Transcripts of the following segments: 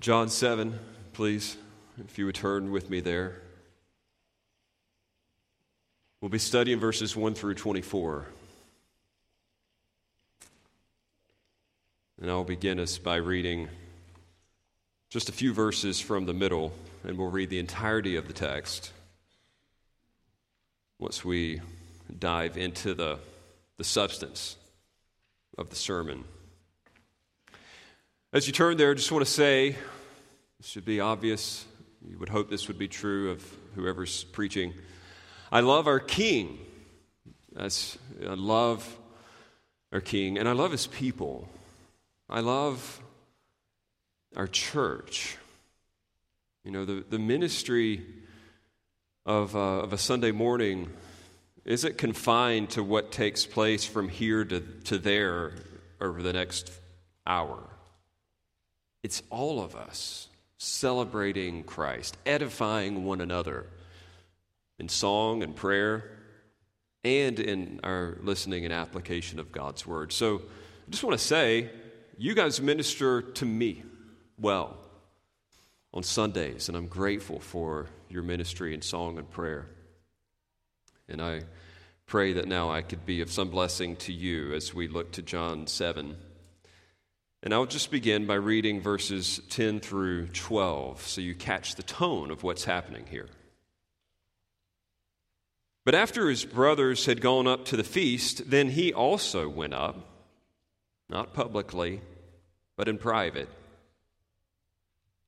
John 7, please, if you would turn with me there. We'll be studying verses 1 through 24. And I'll begin us by reading just a few verses from the middle, and we'll read the entirety of the text once we dive into the, the substance of the sermon. As you turn there, I just want to say this should be obvious. You would hope this would be true of whoever's preaching. I love our King. That's, I love our King, and I love his people. I love our church. You know, the, the ministry of, uh, of a Sunday morning isn't confined to what takes place from here to, to there over the next hour. It's all of us celebrating Christ, edifying one another in song and prayer, and in our listening and application of God's Word. So I just want to say, you guys minister to me well on Sundays, and I'm grateful for your ministry in song and prayer. And I pray that now I could be of some blessing to you as we look to John 7. And I'll just begin by reading verses 10 through 12 so you catch the tone of what's happening here. But after his brothers had gone up to the feast, then he also went up, not publicly, but in private.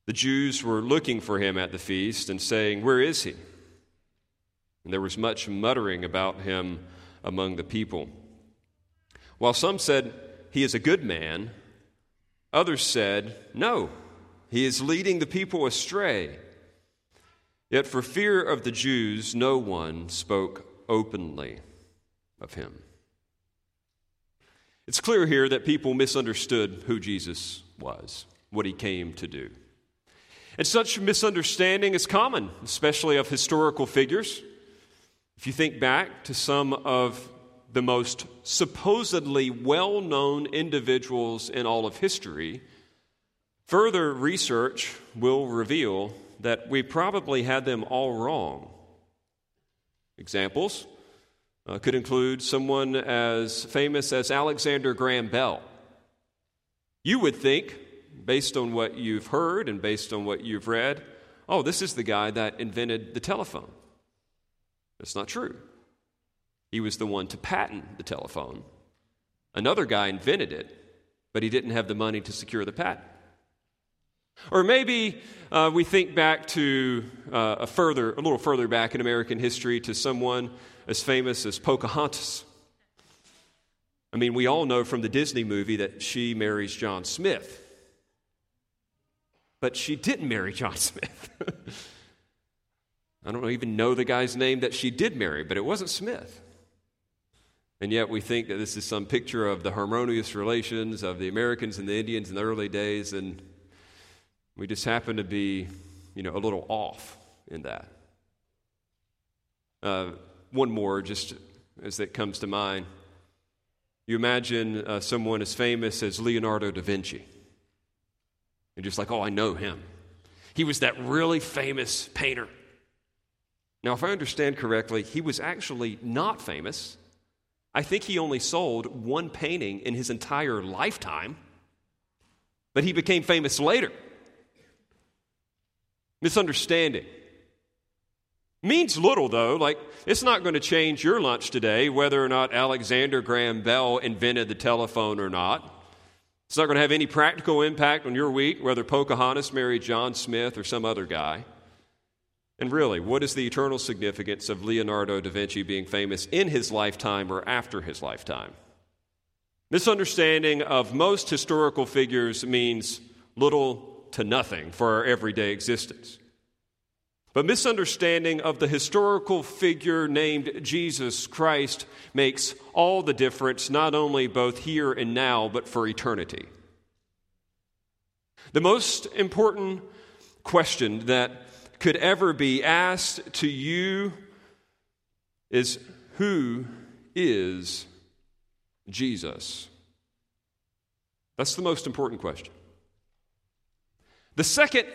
The Jews were looking for him at the feast and saying, Where is he? And there was much muttering about him among the people. While some said, He is a good man Others said, No, he is leading the people astray. Yet for fear of the Jews, no one spoke openly of him. It's clear here that people misunderstood who Jesus was, what he came to do. And such misunderstanding is common, especially of historical figures. If you think back to some of the most supposedly well known individuals in all of history, further research will reveal that we probably had them all wrong. Examples uh, could include someone as famous as Alexander Graham Bell. You would think, based on what you've heard and based on what you've read, oh, this is the guy that invented the telephone. That's not true. He was the one to patent the telephone. Another guy invented it, but he didn't have the money to secure the patent. Or maybe uh, we think back to uh, a further, a little further back in American history to someone as famous as Pocahontas. I mean, we all know from the Disney movie that she marries John Smith. But she didn't marry John Smith. I don't even know the guy's name that she did marry, but it wasn't Smith. And yet we think that this is some picture of the harmonious relations of the Americans and the Indians in the early days, and we just happen to be, you know, a little off in that. Uh, one more, just as it comes to mind. You imagine uh, someone as famous as Leonardo da Vinci. And just like, oh, I know him. He was that really famous painter. Now, if I understand correctly, he was actually not famous I think he only sold one painting in his entire lifetime, but he became famous later. Misunderstanding. Means little, though. Like, it's not going to change your lunch today whether or not Alexander Graham Bell invented the telephone or not. It's not going to have any practical impact on your week whether Pocahontas married John Smith or some other guy. And really, what is the eternal significance of Leonardo da Vinci being famous in his lifetime or after his lifetime? Misunderstanding of most historical figures means little to nothing for our everyday existence. But misunderstanding of the historical figure named Jesus Christ makes all the difference, not only both here and now, but for eternity. The most important question that could ever be asked to you is who is Jesus? That's the most important question. The second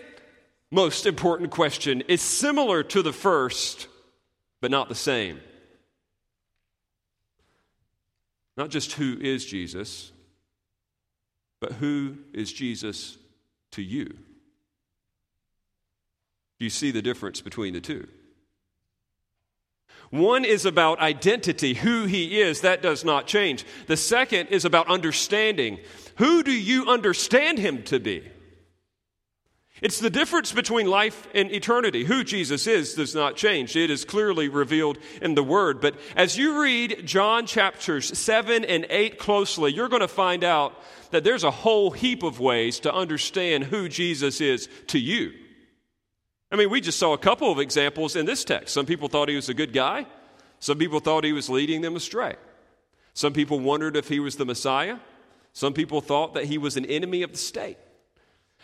most important question is similar to the first, but not the same. Not just who is Jesus, but who is Jesus to you? Do you see the difference between the two? One is about identity, who he is, that does not change. The second is about understanding. Who do you understand him to be? It's the difference between life and eternity. Who Jesus is does not change. It is clearly revealed in the Word. But as you read John chapters 7 and 8 closely, you're going to find out that there's a whole heap of ways to understand who Jesus is to you. I mean, we just saw a couple of examples in this text. Some people thought he was a good guy, some people thought he was leading them astray. Some people wondered if he was the Messiah, some people thought that he was an enemy of the state.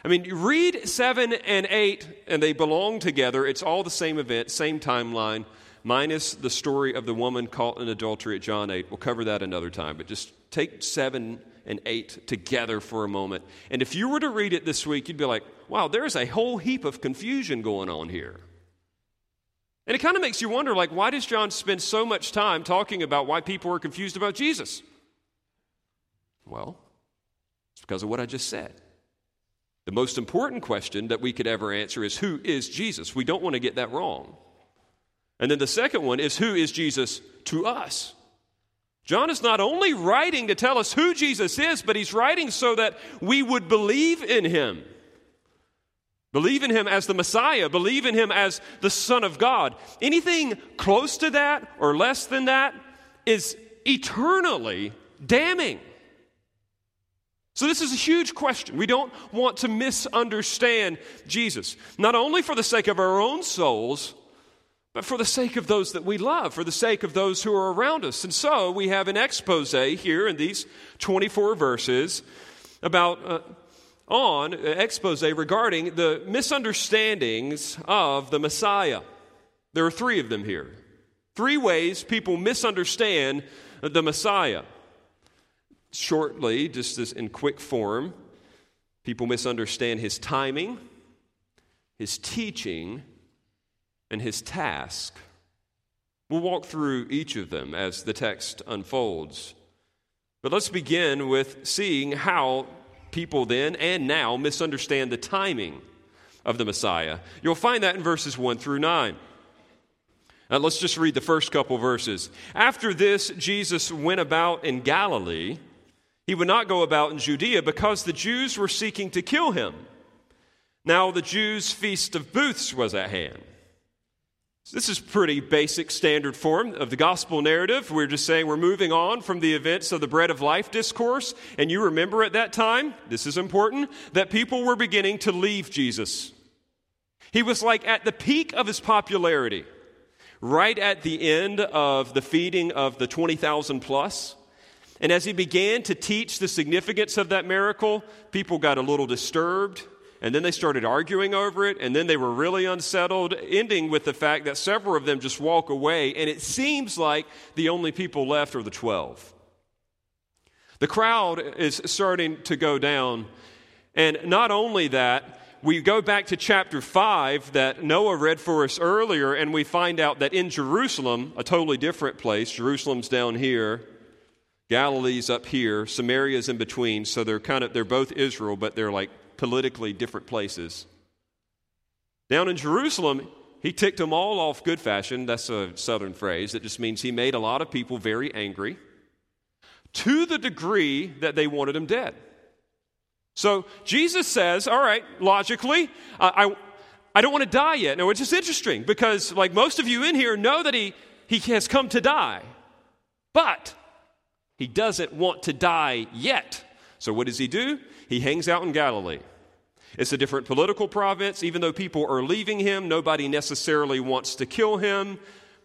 I mean, you read 7 and 8, and they belong together. It's all the same event, same timeline, minus the story of the woman caught in adultery at John 8. We'll cover that another time, but just take 7 and 8 together for a moment. And if you were to read it this week, you'd be like, wow, there's a whole heap of confusion going on here. And it kind of makes you wonder, like, why does John spend so much time talking about why people are confused about Jesus? Well, it's because of what I just said. The most important question that we could ever answer is who is Jesus? We don't want to get that wrong. And then the second one is who is Jesus to us? John is not only writing to tell us who Jesus is, but he's writing so that we would believe in him. Believe in him as the Messiah, believe in him as the Son of God. Anything close to that or less than that is eternally damning. So, this is a huge question. We don't want to misunderstand Jesus, not only for the sake of our own souls, but for the sake of those that we love, for the sake of those who are around us. And so, we have an expose here in these 24 verses about. Uh, on uh, expose regarding the misunderstandings of the Messiah. There are three of them here. Three ways people misunderstand the Messiah shortly, just as in quick form, people misunderstand his timing, his teaching, and his task. We'll walk through each of them as the text unfolds. But let's begin with seeing how people then and now misunderstand the timing of the Messiah. You'll find that in verses 1 through 9. Now, let's just read the first couple verses. After this, Jesus went about in Galilee he would not go about in Judea because the Jews were seeking to kill him. Now the Jews' feast of booths was at hand. This is pretty basic standard form of the gospel narrative. We're just saying we're moving on from the events of the bread of life discourse. And you remember at that time, this is important, that people were beginning to leave Jesus. He was like at the peak of his popularity, right at the end of the feeding of the 20,000 plus. And as he began to teach the significance of that miracle, people got a little disturbed. And then they started arguing over it, and then they were really unsettled, ending with the fact that several of them just walk away, and it seems like the only people left are the 12. The crowd is starting to go down, and not only that, we go back to chapter 5 that Noah read for us earlier, and we find out that in Jerusalem, a totally different place, Jerusalem's down here, Galilee's up here, Samaria's in between, so they're kind of they're both Israel, but they're like politically different places. Down in Jerusalem, he ticked them all off good fashion. That's a southern phrase. It just means he made a lot of people very angry to the degree that they wanted him dead. So Jesus says, all right, logically, I, I, I don't want to die yet. No, it's just interesting because, like most of you in here, know that he, he has come to die. But he doesn't want to die yet. So, what does he do? He hangs out in Galilee. It's a different political province. Even though people are leaving him, nobody necessarily wants to kill him.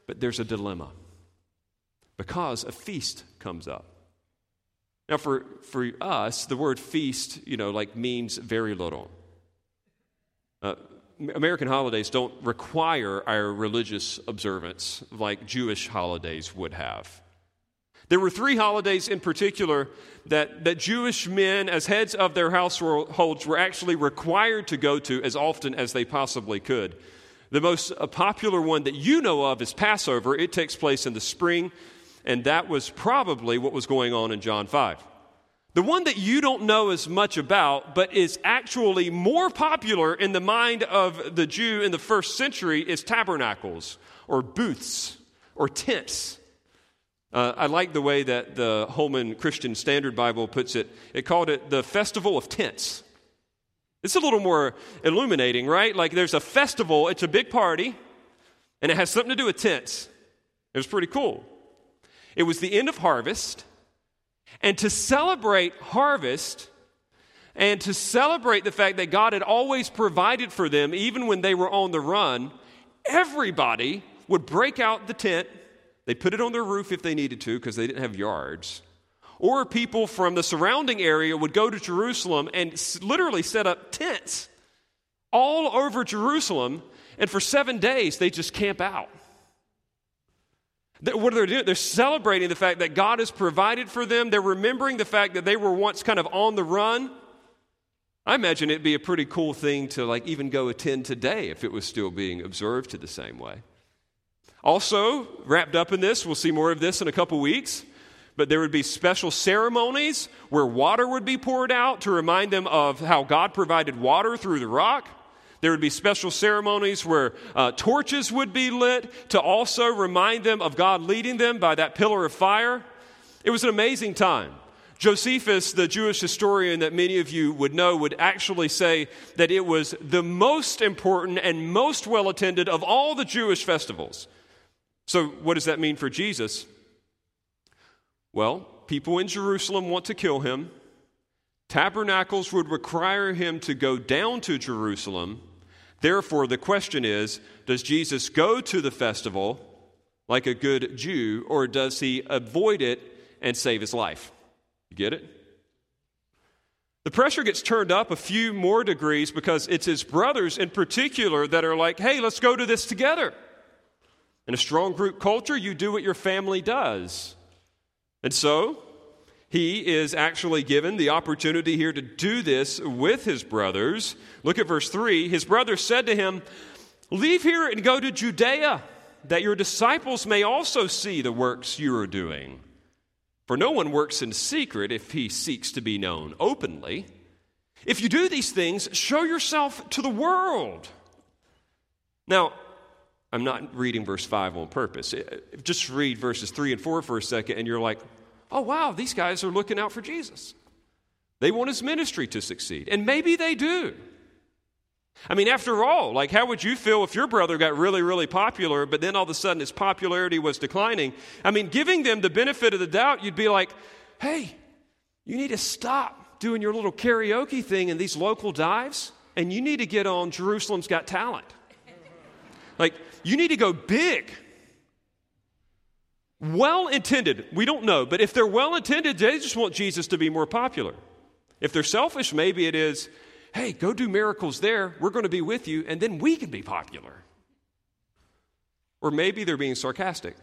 But there's a dilemma because a feast comes up. Now, for, for us, the word feast, you know, like means very little. Uh, American holidays don't require our religious observance like Jewish holidays would have. There were three holidays in particular that, that Jewish men, as heads of their households, were actually required to go to as often as they possibly could. The most uh, popular one that you know of is Passover. It takes place in the spring, and that was probably what was going on in John 5. The one that you don't know as much about, but is actually more popular in the mind of the Jew in the first century, is tabernacles or booths or tents. Uh, I like the way that the Holman Christian Standard Bible puts it. It called it the Festival of Tents. It's a little more illuminating, right? Like there's a festival, it's a big party, and it has something to do with tents. It was pretty cool. It was the end of harvest, and to celebrate harvest, and to celebrate the fact that God had always provided for them, even when they were on the run, everybody would break out the tent they put it on their roof if they needed to because they didn't have yards. Or people from the surrounding area would go to Jerusalem and literally set up tents all over Jerusalem, and for seven days they just camp out. What are they doing? They're celebrating the fact that God has provided for them. They're remembering the fact that they were once kind of on the run. I imagine it'd be a pretty cool thing to like even go attend today if it was still being observed to the same way. Also, wrapped up in this, we'll see more of this in a couple weeks, but there would be special ceremonies where water would be poured out to remind them of how God provided water through the rock. There would be special ceremonies where uh, torches would be lit to also remind them of God leading them by that pillar of fire. It was an amazing time. Josephus, the Jewish historian that many of you would know, would actually say that it was the most important and most well attended of all the Jewish festivals. So, what does that mean for Jesus? Well, people in Jerusalem want to kill him. Tabernacles would require him to go down to Jerusalem. Therefore, the question is does Jesus go to the festival like a good Jew, or does he avoid it and save his life? You get it? The pressure gets turned up a few more degrees because it's his brothers in particular that are like, hey, let's go to this together. In a strong group culture, you do what your family does. And so, he is actually given the opportunity here to do this with his brothers. Look at verse 3. His brothers said to him, Leave here and go to Judea, that your disciples may also see the works you are doing. For no one works in secret if he seeks to be known openly. If you do these things, show yourself to the world. Now, I'm not reading verse 5 on purpose. Just read verses 3 and 4 for a second, and you're like, oh, wow, these guys are looking out for Jesus. They want his ministry to succeed. And maybe they do. I mean, after all, like, how would you feel if your brother got really, really popular, but then all of a sudden his popularity was declining? I mean, giving them the benefit of the doubt, you'd be like, hey, you need to stop doing your little karaoke thing in these local dives, and you need to get on Jerusalem's Got Talent. Like, you need to go big. Well intended, we don't know, but if they're well intended, they just want Jesus to be more popular. If they're selfish, maybe it is, hey, go do miracles there, we're going to be with you, and then we can be popular. Or maybe they're being sarcastic.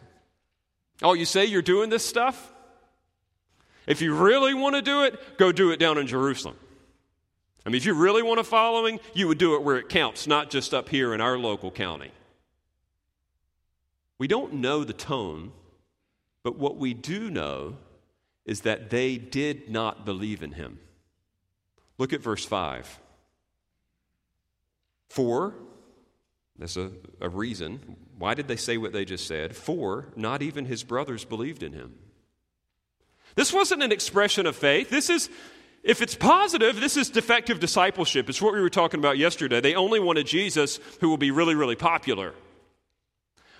Oh, you say you're doing this stuff? If you really want to do it, go do it down in Jerusalem. I mean, if you really want a following, you would do it where it counts, not just up here in our local county. We don't know the tone, but what we do know is that they did not believe in him. Look at verse 5. For, that's a, a reason. Why did they say what they just said? For, not even his brothers believed in him. This wasn't an expression of faith. This is, if it's positive, this is defective discipleship. It's what we were talking about yesterday. They only wanted Jesus who will be really, really popular.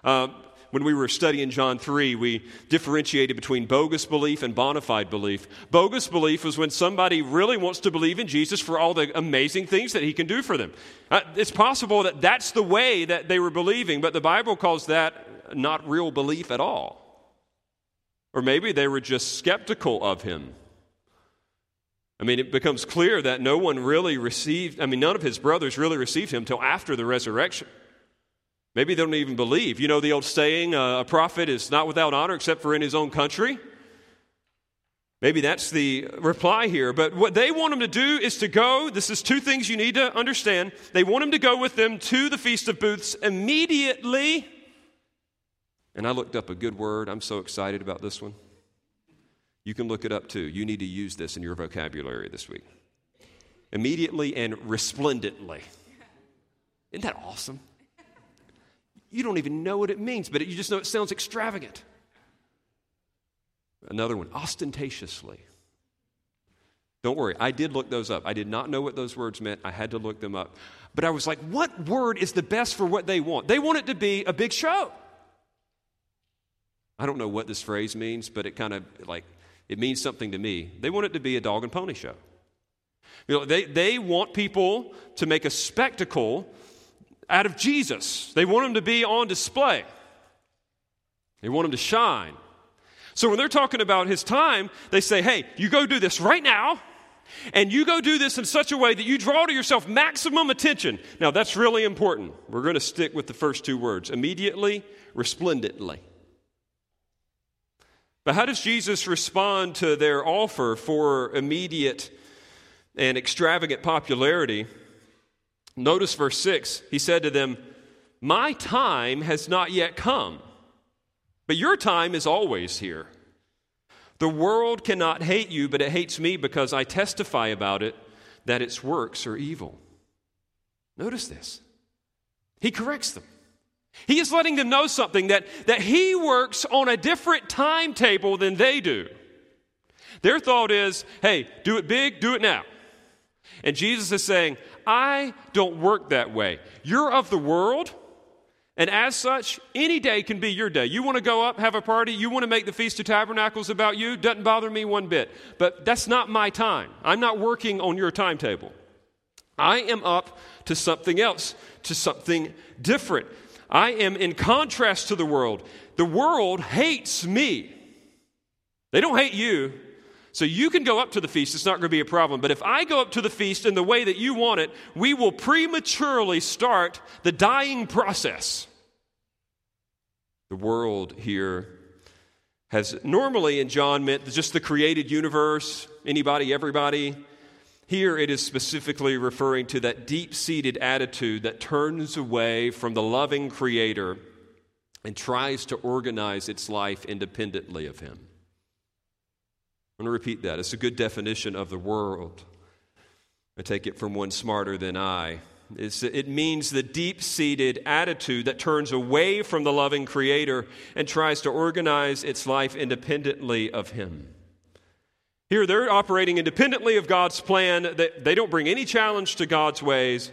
Uh, when we were studying John 3, we differentiated between bogus belief and bona fide belief. Bogus belief was when somebody really wants to believe in Jesus for all the amazing things that he can do for them. Uh, it's possible that that's the way that they were believing, but the Bible calls that not real belief at all. Or maybe they were just skeptical of him. I mean, it becomes clear that no one really received, I mean, none of his brothers really received him until after the resurrection. Maybe they don't even believe. You know the old saying, uh, a prophet is not without honor except for in his own country? Maybe that's the reply here. But what they want him to do is to go. This is two things you need to understand. They want him to go with them to the Feast of Booths immediately. And I looked up a good word. I'm so excited about this one. You can look it up too. You need to use this in your vocabulary this week. Immediately and resplendently. Isn't that awesome? You don't even know what it means, but you just know it sounds extravagant. Another one, ostentatiously. Don't worry, I did look those up. I did not know what those words meant. I had to look them up. But I was like, what word is the best for what they want? They want it to be a big show. I don't know what this phrase means, but it kind of like it means something to me. They want it to be a dog and pony show. You know, they, they want people to make a spectacle out of Jesus. They want him to be on display. They want him to shine. So when they're talking about his time, they say, hey, you go do this right now, and you go do this in such a way that you draw to yourself maximum attention. Now, that's really important. We're going to stick with the first two words immediately, resplendently. But how does Jesus respond to their offer for immediate and extravagant popularity? Notice verse 6. He said to them, My time has not yet come. But your time is always here. The world cannot hate you, but it hates me because I testify about it that its works are evil. Notice this. He corrects them. He is letting them know something that, that he works on a different timetable than they do. Their thought is, hey, do it big, do it now. And Jesus is saying, I don't work that way. You're of the world. And as such, any day can be your day. You want to go up, have a party, you want to make the Feast of Tabernacles about you, doesn't bother me one bit. But that's not my time. I'm not working on your timetable. I am up to something else, to something different. I am in contrast to the world. The world hates me. They don't hate you. So you can go up to the feast, it's not going to be a problem. But if I go up to the feast in the way that you want it, we will prematurely start the dying process. The world here has normally in John meant just the created universe, anybody, everybody. Here it is specifically referring to that deep seated attitude that turns away from the loving Creator and tries to organize its life independently of Him. I'm going to repeat that. It's a good definition of the world. I take it from one smarter than I. It's, it means the deep seated attitude that turns away from the loving Creator and tries to organize its life independently of Him. Here, they're operating independently of God's plan. They don't bring any challenge to God's ways.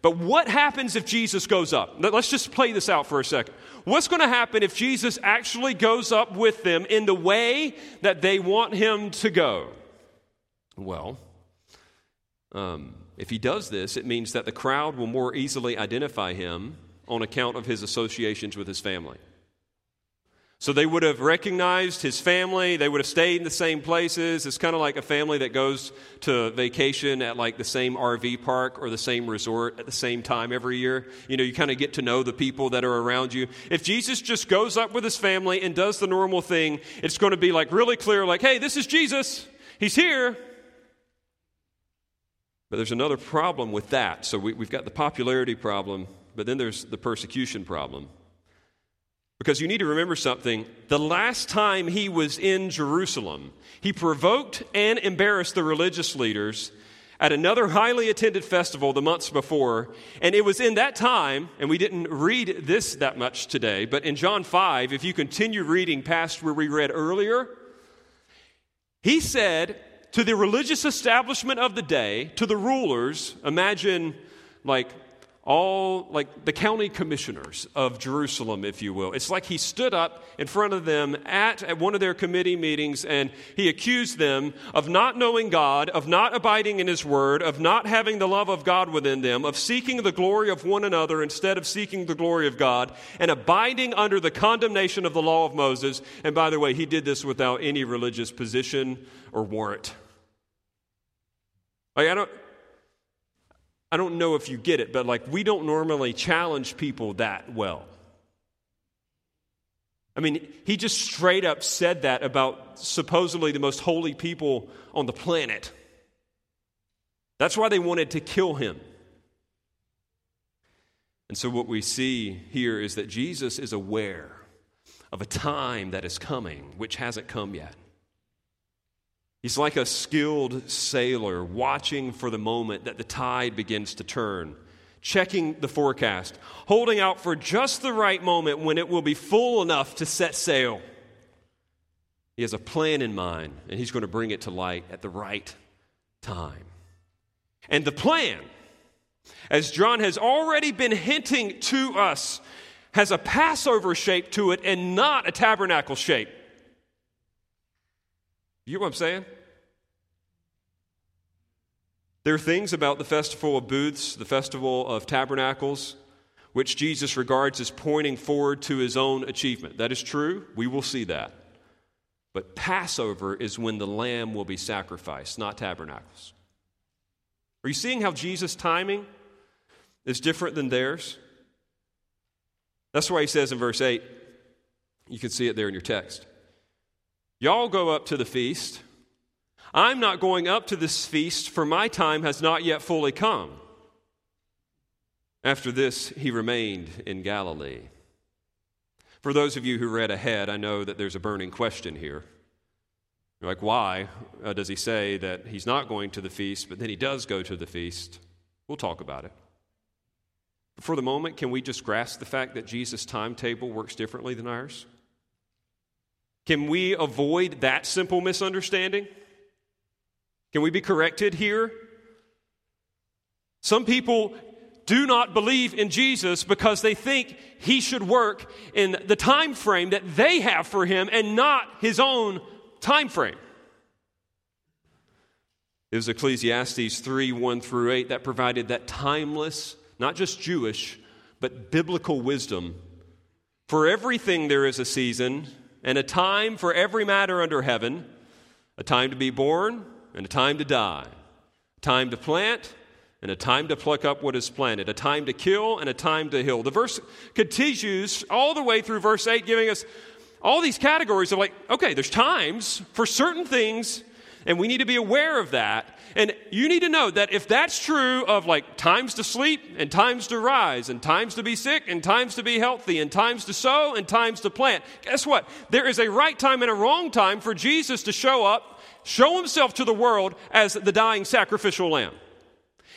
But what happens if Jesus goes up? Let's just play this out for a second. What's going to happen if Jesus actually goes up with them in the way that they want him to go? Well, um, if he does this, it means that the crowd will more easily identify him on account of his associations with his family. So they would have recognized his family. They would have stayed in the same places. It's kind of like a family that goes to vacation at like the same RV park or the same resort at the same time every year. You know, you kind of get to know the people that are around you. If Jesus just goes up with his family and does the normal thing, it's going to be like really clear, like, hey, this is Jesus. He's here. But there's another problem with that. So we, we've got the popularity problem, but then there's the persecution problem. Because you need to remember something. The last time he was in Jerusalem, he provoked and embarrassed the religious leaders at another highly attended festival the months before. And it was in that time, and we didn't read this that much today, but in John 5, if you continue reading past where we read earlier, he said to the religious establishment of the day, to the rulers, imagine like all like the county commissioners of Jerusalem, if you will. It's like he stood up in front of them at, at one of their committee meetings and he accused them of not knowing God, of not abiding in his word, of not having the love of God within them, of seeking the glory of one another instead of seeking the glory of God, and abiding under the condemnation of the law of Moses. And by the way, he did this without any religious position or warrant. Like, I don't. I don't know if you get it, but like we don't normally challenge people that well. I mean, he just straight up said that about supposedly the most holy people on the planet. That's why they wanted to kill him. And so, what we see here is that Jesus is aware of a time that is coming, which hasn't come yet. He's like a skilled sailor watching for the moment that the tide begins to turn, checking the forecast, holding out for just the right moment when it will be full enough to set sail. He has a plan in mind, and he's going to bring it to light at the right time. And the plan, as John has already been hinting to us, has a Passover shape to it and not a tabernacle shape. You know what I'm saying? There are things about the Festival of Booths, the Festival of Tabernacles, which Jesus regards as pointing forward to his own achievement. That is true. We will see that. But Passover is when the lamb will be sacrificed, not tabernacles. Are you seeing how Jesus' timing is different than theirs? That's why he says in verse 8, you can see it there in your text. Y'all go up to the feast. I'm not going up to this feast, for my time has not yet fully come. After this, he remained in Galilee. For those of you who read ahead, I know that there's a burning question here. You're like, why uh, does he say that he's not going to the feast, but then he does go to the feast? We'll talk about it. But for the moment, can we just grasp the fact that Jesus' timetable works differently than ours? Can we avoid that simple misunderstanding? Can we be corrected here? Some people do not believe in Jesus because they think he should work in the time frame that they have for him and not his own time frame. It was Ecclesiastes 3 1 through 8 that provided that timeless, not just Jewish, but biblical wisdom. For everything there is a season, and a time for every matter under heaven a time to be born, and a time to die, a time to plant, and a time to pluck up what is planted, a time to kill, and a time to heal. The verse continues all the way through verse 8, giving us all these categories of like, okay, there's times for certain things, and we need to be aware of that. And you need to know that if that's true of like times to sleep and times to rise and times to be sick and times to be healthy and times to sow and times to plant, guess what? There is a right time and a wrong time for Jesus to show up, show himself to the world as the dying sacrificial lamb.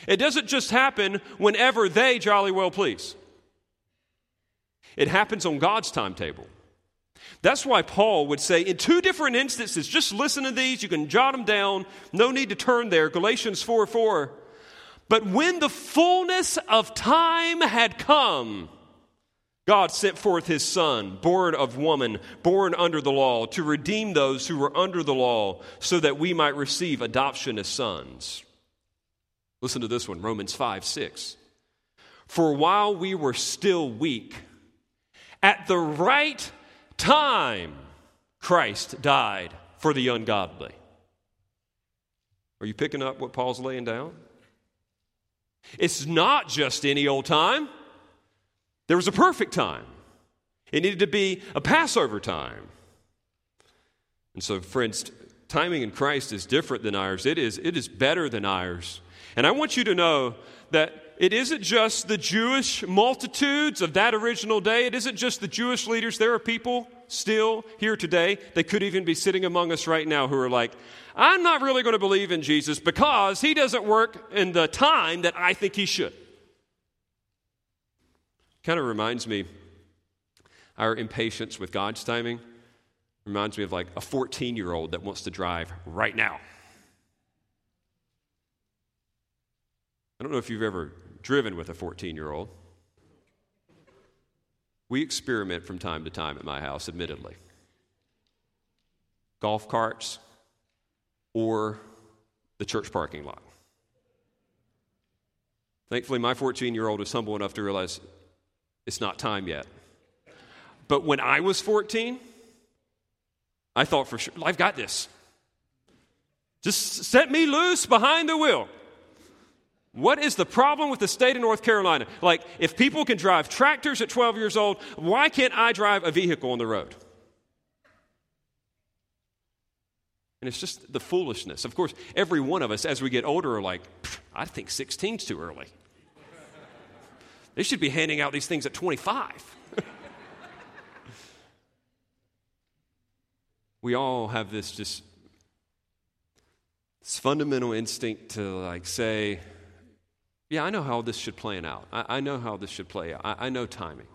It doesn't just happen whenever they jolly well please. It happens on God's timetable. That's why Paul would say in two different instances, just listen to these, you can jot them down, no need to turn there. Galatians 4 4. But when the fullness of time had come, God sent forth his Son, born of woman, born under the law, to redeem those who were under the law, so that we might receive adoption as sons. Listen to this one Romans 5 6. For while we were still weak, at the right time Christ died for the ungodly. Are you picking up what Paul's laying down? It's not just any old time. There was a perfect time. It needed to be a Passover time. And so, friends, timing in Christ is different than ours. It is, it is better than ours. And I want you to know that it isn't just the Jewish multitudes of that original day. It isn't just the Jewish leaders. There are people still here today. They could even be sitting among us right now who are like, I'm not really going to believe in Jesus because he doesn't work in the time that I think he should. Kind of reminds me, our impatience with God's timing reminds me of like a 14 year old that wants to drive right now. I don't know if you've ever driven with a 14 year old. We experiment from time to time at my house, admittedly. Golf carts or the church parking lot. Thankfully, my 14 year old is humble enough to realize it's not time yet. But when I was 14, I thought for sure, I've got this. Just set me loose behind the wheel. What is the problem with the state of North Carolina? Like, if people can drive tractors at 12 years old, why can't I drive a vehicle on the road? And it's just the foolishness. Of course, every one of us as we get older are like, I think 16's too early. They should be handing out these things at 25. we all have this just this fundamental instinct to like say, yeah, I know how this should play out. I, I know how this should play out. I, I know timing.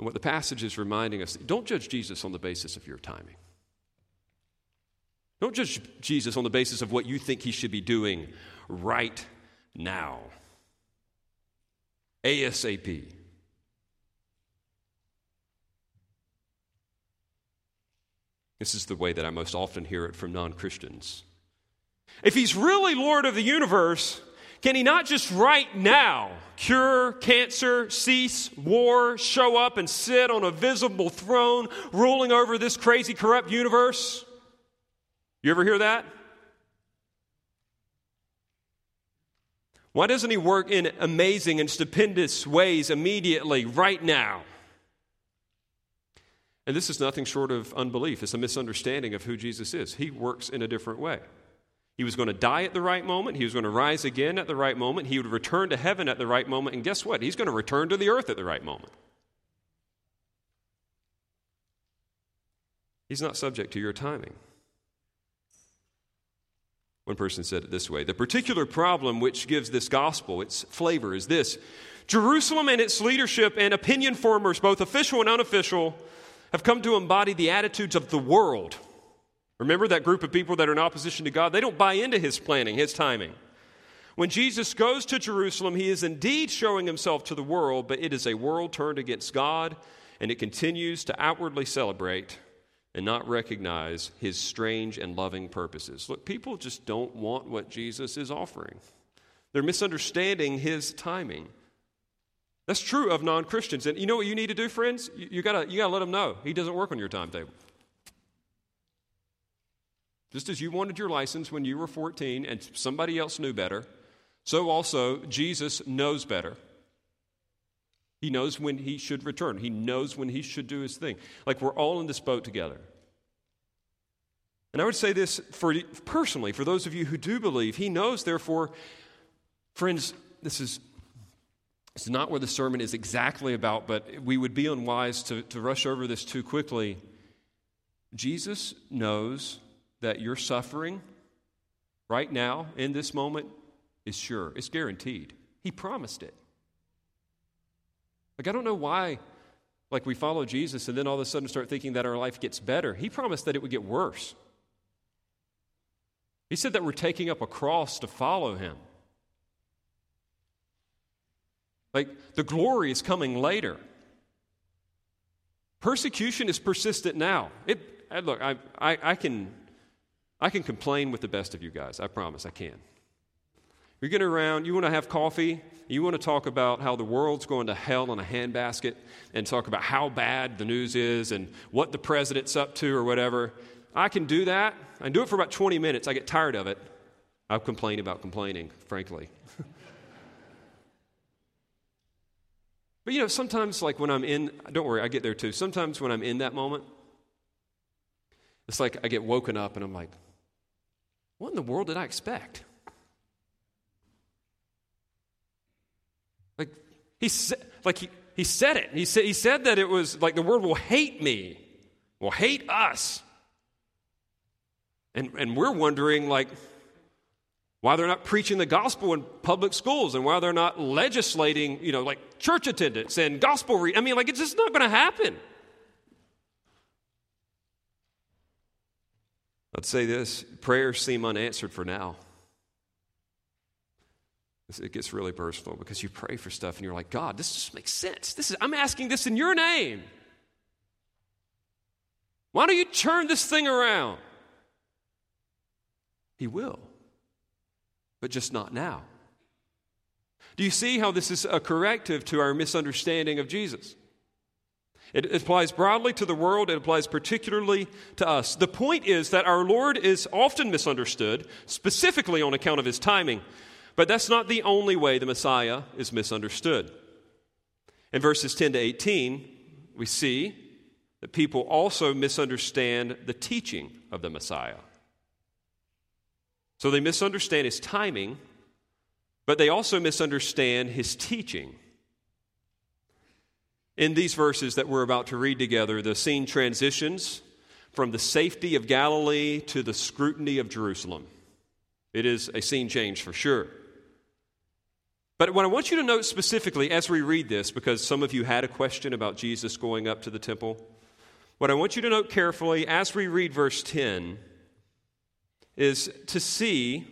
And what the passage is reminding us don't judge Jesus on the basis of your timing. Don't judge Jesus on the basis of what you think he should be doing right now. ASAP. This is the way that I most often hear it from non Christians. If he's really Lord of the universe, can he not just right now cure cancer, cease war, show up and sit on a visible throne ruling over this crazy, corrupt universe? You ever hear that? Why doesn't he work in amazing and stupendous ways immediately, right now? And this is nothing short of unbelief. It's a misunderstanding of who Jesus is. He works in a different way. He was going to die at the right moment. He was going to rise again at the right moment. He would return to heaven at the right moment. And guess what? He's going to return to the earth at the right moment. He's not subject to your timing. One person said it this way The particular problem which gives this gospel its flavor is this Jerusalem and its leadership and opinion formers, both official and unofficial, have come to embody the attitudes of the world. Remember that group of people that are in opposition to God? They don't buy into his planning, his timing. When Jesus goes to Jerusalem, he is indeed showing himself to the world, but it is a world turned against God, and it continues to outwardly celebrate and not recognize his strange and loving purposes. Look, people just don't want what Jesus is offering, they're misunderstanding his timing. That's true of non Christians. And you know what you need to do, friends? You, you, gotta, you gotta let them know he doesn't work on your timetable. Just as you wanted your license when you were 14 and somebody else knew better, so also Jesus knows better. He knows when he should return. He knows when he should do his thing. Like we're all in this boat together. And I would say this for personally, for those of you who do believe, he knows, therefore, friends, this is it's not where the sermon is exactly about, but we would be unwise to, to rush over this too quickly. Jesus knows that your suffering right now in this moment is sure, it's guaranteed. He promised it. Like, I don't know why, like, we follow Jesus and then all of a sudden start thinking that our life gets better. He promised that it would get worse. He said that we're taking up a cross to follow him. Like, the glory is coming later. Persecution is persistent now. It, look, I, I, I, can, I can complain with the best of you guys. I promise I can. You're getting around, you want to have coffee, you want to talk about how the world's going to hell in a handbasket and talk about how bad the news is and what the president's up to or whatever. I can do that. I do it for about 20 minutes. I get tired of it. I'll complain about complaining, frankly. but you know, sometimes, like when I'm in, don't worry, I get there too. Sometimes when I'm in that moment, it's like I get woken up and I'm like, what in the world did I expect? Like he like he, he said it. He said, he said that it was like the world will hate me, will hate us. And, and we're wondering, like, why they're not preaching the gospel in public schools and why they're not legislating, you know, like church attendance and gospel. I mean, like, it's just not going to happen. I'd say this prayers seem unanswered for now it gets really personal because you pray for stuff and you're like, God, this just makes sense. This is, I'm asking this in your name. Why don't you turn this thing around? He will, but just not now. Do you see how this is a corrective to our misunderstanding of Jesus? It applies broadly to the world, it applies particularly to us. The point is that our Lord is often misunderstood, specifically on account of his timing. But that's not the only way the Messiah is misunderstood. In verses 10 to 18, we see that people also misunderstand the teaching of the Messiah. So they misunderstand his timing, but they also misunderstand his teaching. In these verses that we're about to read together, the scene transitions from the safety of Galilee to the scrutiny of Jerusalem. It is a scene change for sure. But what I want you to note specifically as we read this, because some of you had a question about Jesus going up to the temple, what I want you to note carefully as we read verse 10 is to see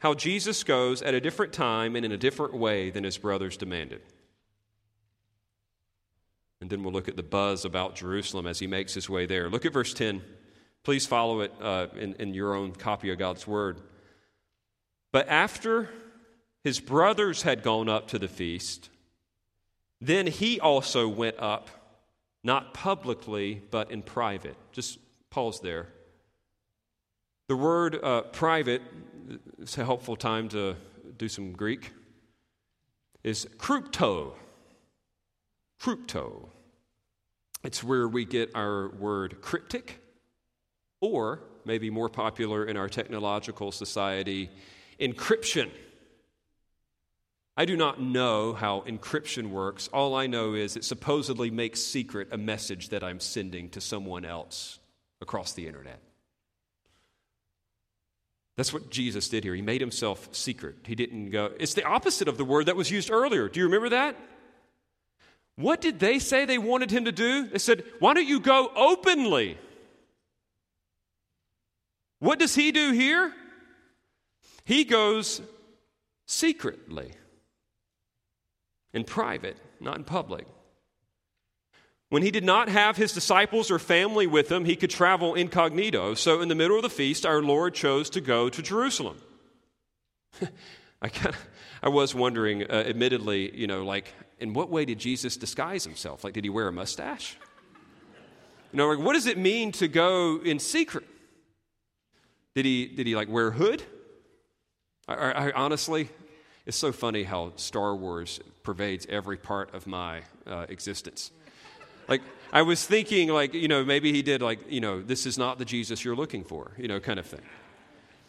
how Jesus goes at a different time and in a different way than his brothers demanded. And then we'll look at the buzz about Jerusalem as he makes his way there. Look at verse 10. Please follow it uh, in, in your own copy of God's word. But after his brothers had gone up to the feast, then he also went up, not publicly, but in private. Just pause there. The word uh, private, it's a helpful time to do some Greek, is krypto. Krypto. It's where we get our word cryptic, or maybe more popular in our technological society, encryption. I do not know how encryption works. All I know is it supposedly makes secret a message that I'm sending to someone else across the internet. That's what Jesus did here. He made himself secret. He didn't go. It's the opposite of the word that was used earlier. Do you remember that? What did they say they wanted him to do? They said, Why don't you go openly? What does he do here? He goes secretly, in private, not in public. When he did not have his disciples or family with him, he could travel incognito. So, in the middle of the feast, our Lord chose to go to Jerusalem. I kind of, I was wondering, uh, admittedly, you know, like, in what way did Jesus disguise himself? Like, did he wear a mustache? You know, like, what does it mean to go in secret? Did he, did he like wear a hood? I, I, honestly, it's so funny how Star Wars pervades every part of my uh, existence. Like, I was thinking, like, you know, maybe he did, like, you know, this is not the Jesus you're looking for, you know, kind of thing.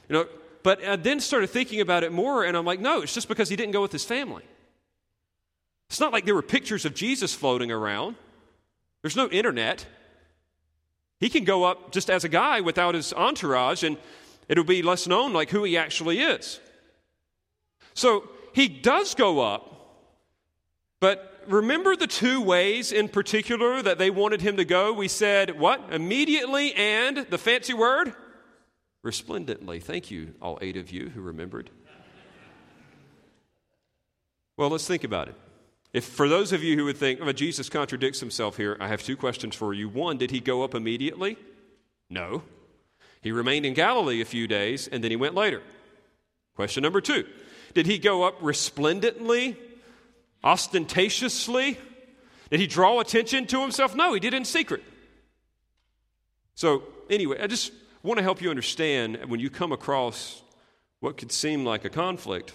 You know, but I then started thinking about it more, and I'm like, no, it's just because he didn't go with his family. It's not like there were pictures of Jesus floating around, there's no internet. He can go up just as a guy without his entourage, and it'll be less known, like, who he actually is. So he does go up, but remember the two ways in particular that they wanted him to go? We said, what? Immediately and the fancy word? Resplendently. Thank you, all eight of you who remembered. Well, let's think about it. If for those of you who would think, oh, Jesus contradicts himself here, I have two questions for you. One, did he go up immediately? No. He remained in Galilee a few days and then he went later. Question number two Did he go up resplendently ostentatiously? Did he draw attention to himself? No, he did in secret. So, anyway, I just want to help you understand when you come across what could seem like a conflict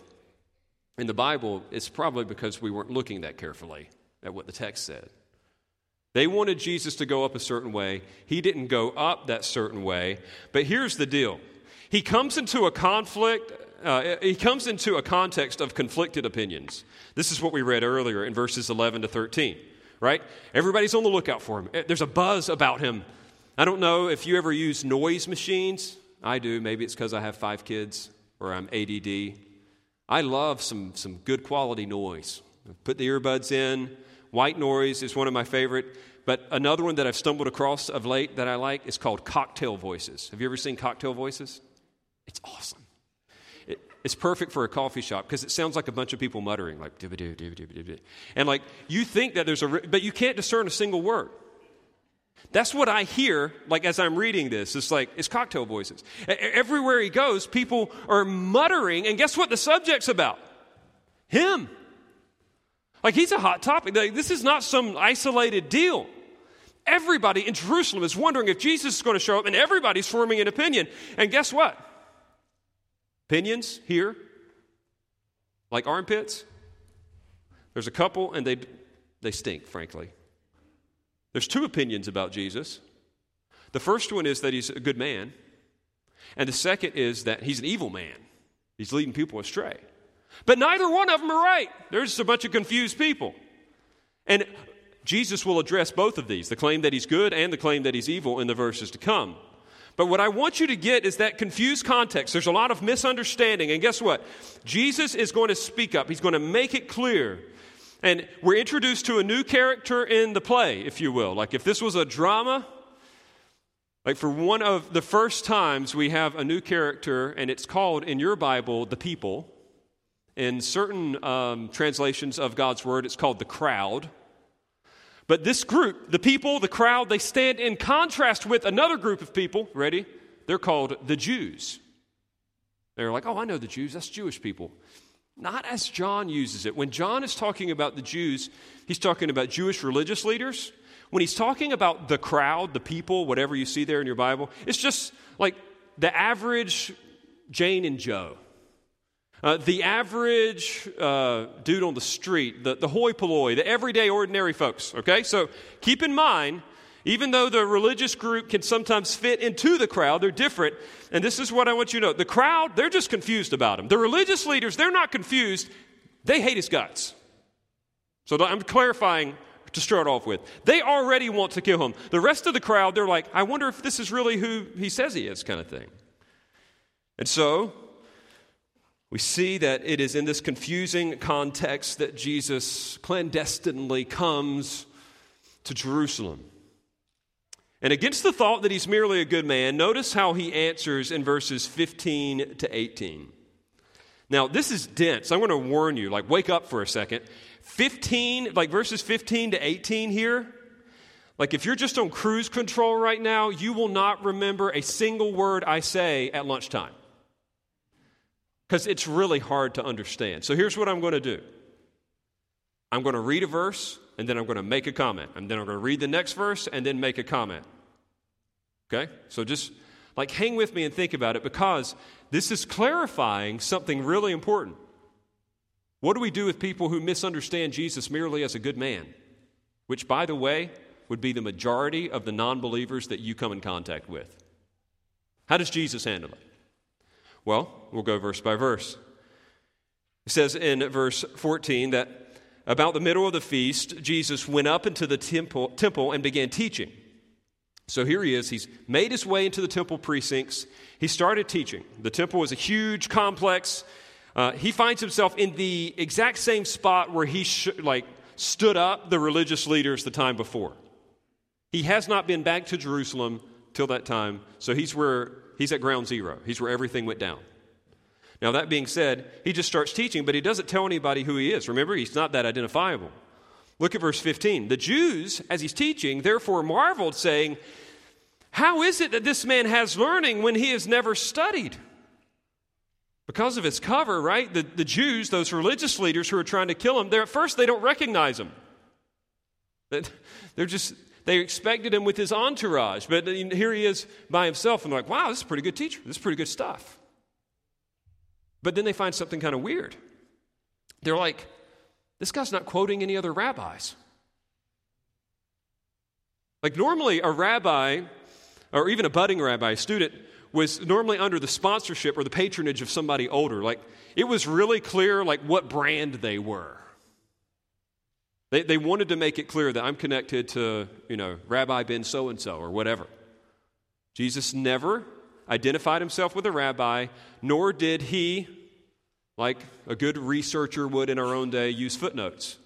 in the Bible, it's probably because we weren't looking that carefully at what the text said. They wanted Jesus to go up a certain way. He didn't go up that certain way. But here's the deal He comes into a conflict uh, he comes into a context of conflicted opinions. This is what we read earlier in verses 11 to 13, right? Everybody's on the lookout for him. Eh, there's a buzz about him. I don't know if you ever use noise machines. I do. Maybe it's because I have five kids or I'm ADD. I love some, some good quality noise. Put the earbuds in. White noise is one of my favorite. But another one that I've stumbled across of late that I like is called cocktail voices. Have you ever seen cocktail voices? It's awesome. It's perfect for a coffee shop because it sounds like a bunch of people muttering, like, And like, you think that there's a, but you can't discern a single word. That's what I hear, like, as I'm reading this. It's like, it's cocktail voices. Everywhere he goes, people are muttering, and guess what the subject's about? Him. Like, he's a hot topic. Like, this is not some isolated deal. Everybody in Jerusalem is wondering if Jesus is going to show up, and everybody's forming an opinion. And guess what? Opinions here, like armpits. There's a couple, and they, they stink, frankly. There's two opinions about Jesus. The first one is that he's a good man, and the second is that he's an evil man. He's leading people astray. But neither one of them are right. There's a bunch of confused people. And Jesus will address both of these the claim that he's good and the claim that he's evil in the verses to come. But what I want you to get is that confused context. There's a lot of misunderstanding. And guess what? Jesus is going to speak up, he's going to make it clear. And we're introduced to a new character in the play, if you will. Like if this was a drama, like for one of the first times we have a new character, and it's called in your Bible the people. In certain um, translations of God's word, it's called the crowd. But this group, the people, the crowd, they stand in contrast with another group of people. Ready? They're called the Jews. They're like, oh, I know the Jews. That's Jewish people. Not as John uses it. When John is talking about the Jews, he's talking about Jewish religious leaders. When he's talking about the crowd, the people, whatever you see there in your Bible, it's just like the average Jane and Joe. Uh, the average uh, dude on the street, the, the hoi polloi, the everyday ordinary folks, okay? So keep in mind, even though the religious group can sometimes fit into the crowd, they're different. And this is what I want you to know the crowd, they're just confused about him. The religious leaders, they're not confused, they hate his guts. So I'm clarifying to start off with. They already want to kill him. The rest of the crowd, they're like, I wonder if this is really who he says he is, kind of thing. And so we see that it is in this confusing context that Jesus clandestinely comes to Jerusalem. And against the thought that he's merely a good man, notice how he answers in verses 15 to 18. Now, this is dense. I'm going to warn you, like, wake up for a second. 15, like verses 15 to 18 here, like if you're just on cruise control right now, you will not remember a single word I say at lunchtime because it's really hard to understand. So here's what I'm going to do I'm going to read a verse, and then I'm going to make a comment. And then I'm going to read the next verse, and then make a comment. Okay? So just like hang with me and think about it because this is clarifying something really important. What do we do with people who misunderstand Jesus merely as a good man? Which, by the way, would be the majority of the non believers that you come in contact with. How does Jesus handle it? Well, we'll go verse by verse. It says in verse 14 that about the middle of the feast, Jesus went up into the temple, temple and began teaching. So here he is. He's made his way into the temple precincts. He started teaching. The temple was a huge complex. Uh, he finds himself in the exact same spot where he sh- like stood up the religious leaders the time before. He has not been back to Jerusalem till that time, so he's where He's at ground zero, he's where everything went down. Now, that being said, he just starts teaching, but he doesn't tell anybody who he is. Remember, he's not that identifiable. Look at verse 15. The Jews, as he's teaching, therefore marveled, saying, How is it that this man has learning when he has never studied? Because of his cover, right? The, the Jews, those religious leaders who are trying to kill him, at first they don't recognize him. They're just, they expected him with his entourage, but here he is by himself, and they're like, wow, this is a pretty good teacher. This is pretty good stuff. But then they find something kind of weird. They're like, this guy's not quoting any other rabbis. Like, normally, a rabbi, or even a budding rabbi, a student, was normally under the sponsorship or the patronage of somebody older. Like, it was really clear, like, what brand they were. They, they wanted to make it clear that I'm connected to, you know, Rabbi Ben so and so or whatever. Jesus never identified himself with a rabbi, nor did he, like a good researcher would in our own day, use footnotes.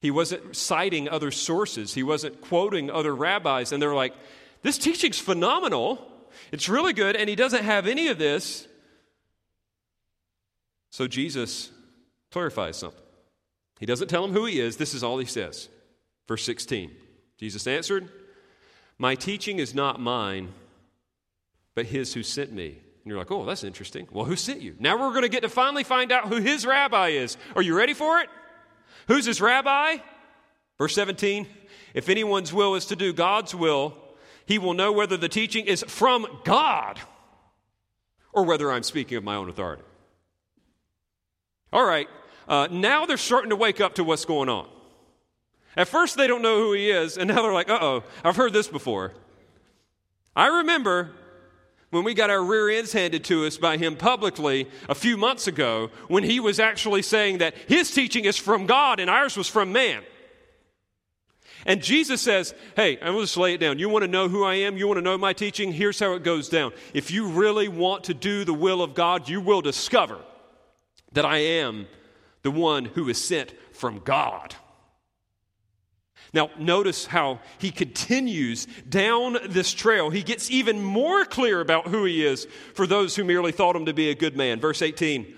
He wasn't citing other sources, he wasn't quoting other rabbis, and they're like, this teaching's phenomenal. It's really good, and he doesn't have any of this. So Jesus clarifies something. He doesn't tell him who he is. This is all he says. Verse 16 Jesus answered, My teaching is not mine, but his who sent me. And you're like, oh, that's interesting. Well, who sent you? Now we're going to get to finally find out who his rabbi is. Are you ready for it? Who's his rabbi? Verse 17 If anyone's will is to do God's will, he will know whether the teaching is from God or whether I'm speaking of my own authority. All right, uh, now they're starting to wake up to what's going on. At first, they don't know who he is, and now they're like, uh oh, I've heard this before. I remember when we got our rear ends handed to us by him publicly a few months ago when he was actually saying that his teaching is from God and ours was from man. And Jesus says, Hey, I'm going to just lay it down. You want to know who I am? You want to know my teaching? Here's how it goes down. If you really want to do the will of God, you will discover that I am the one who is sent from God. Now, notice how he continues down this trail. He gets even more clear about who he is for those who merely thought him to be a good man. Verse 18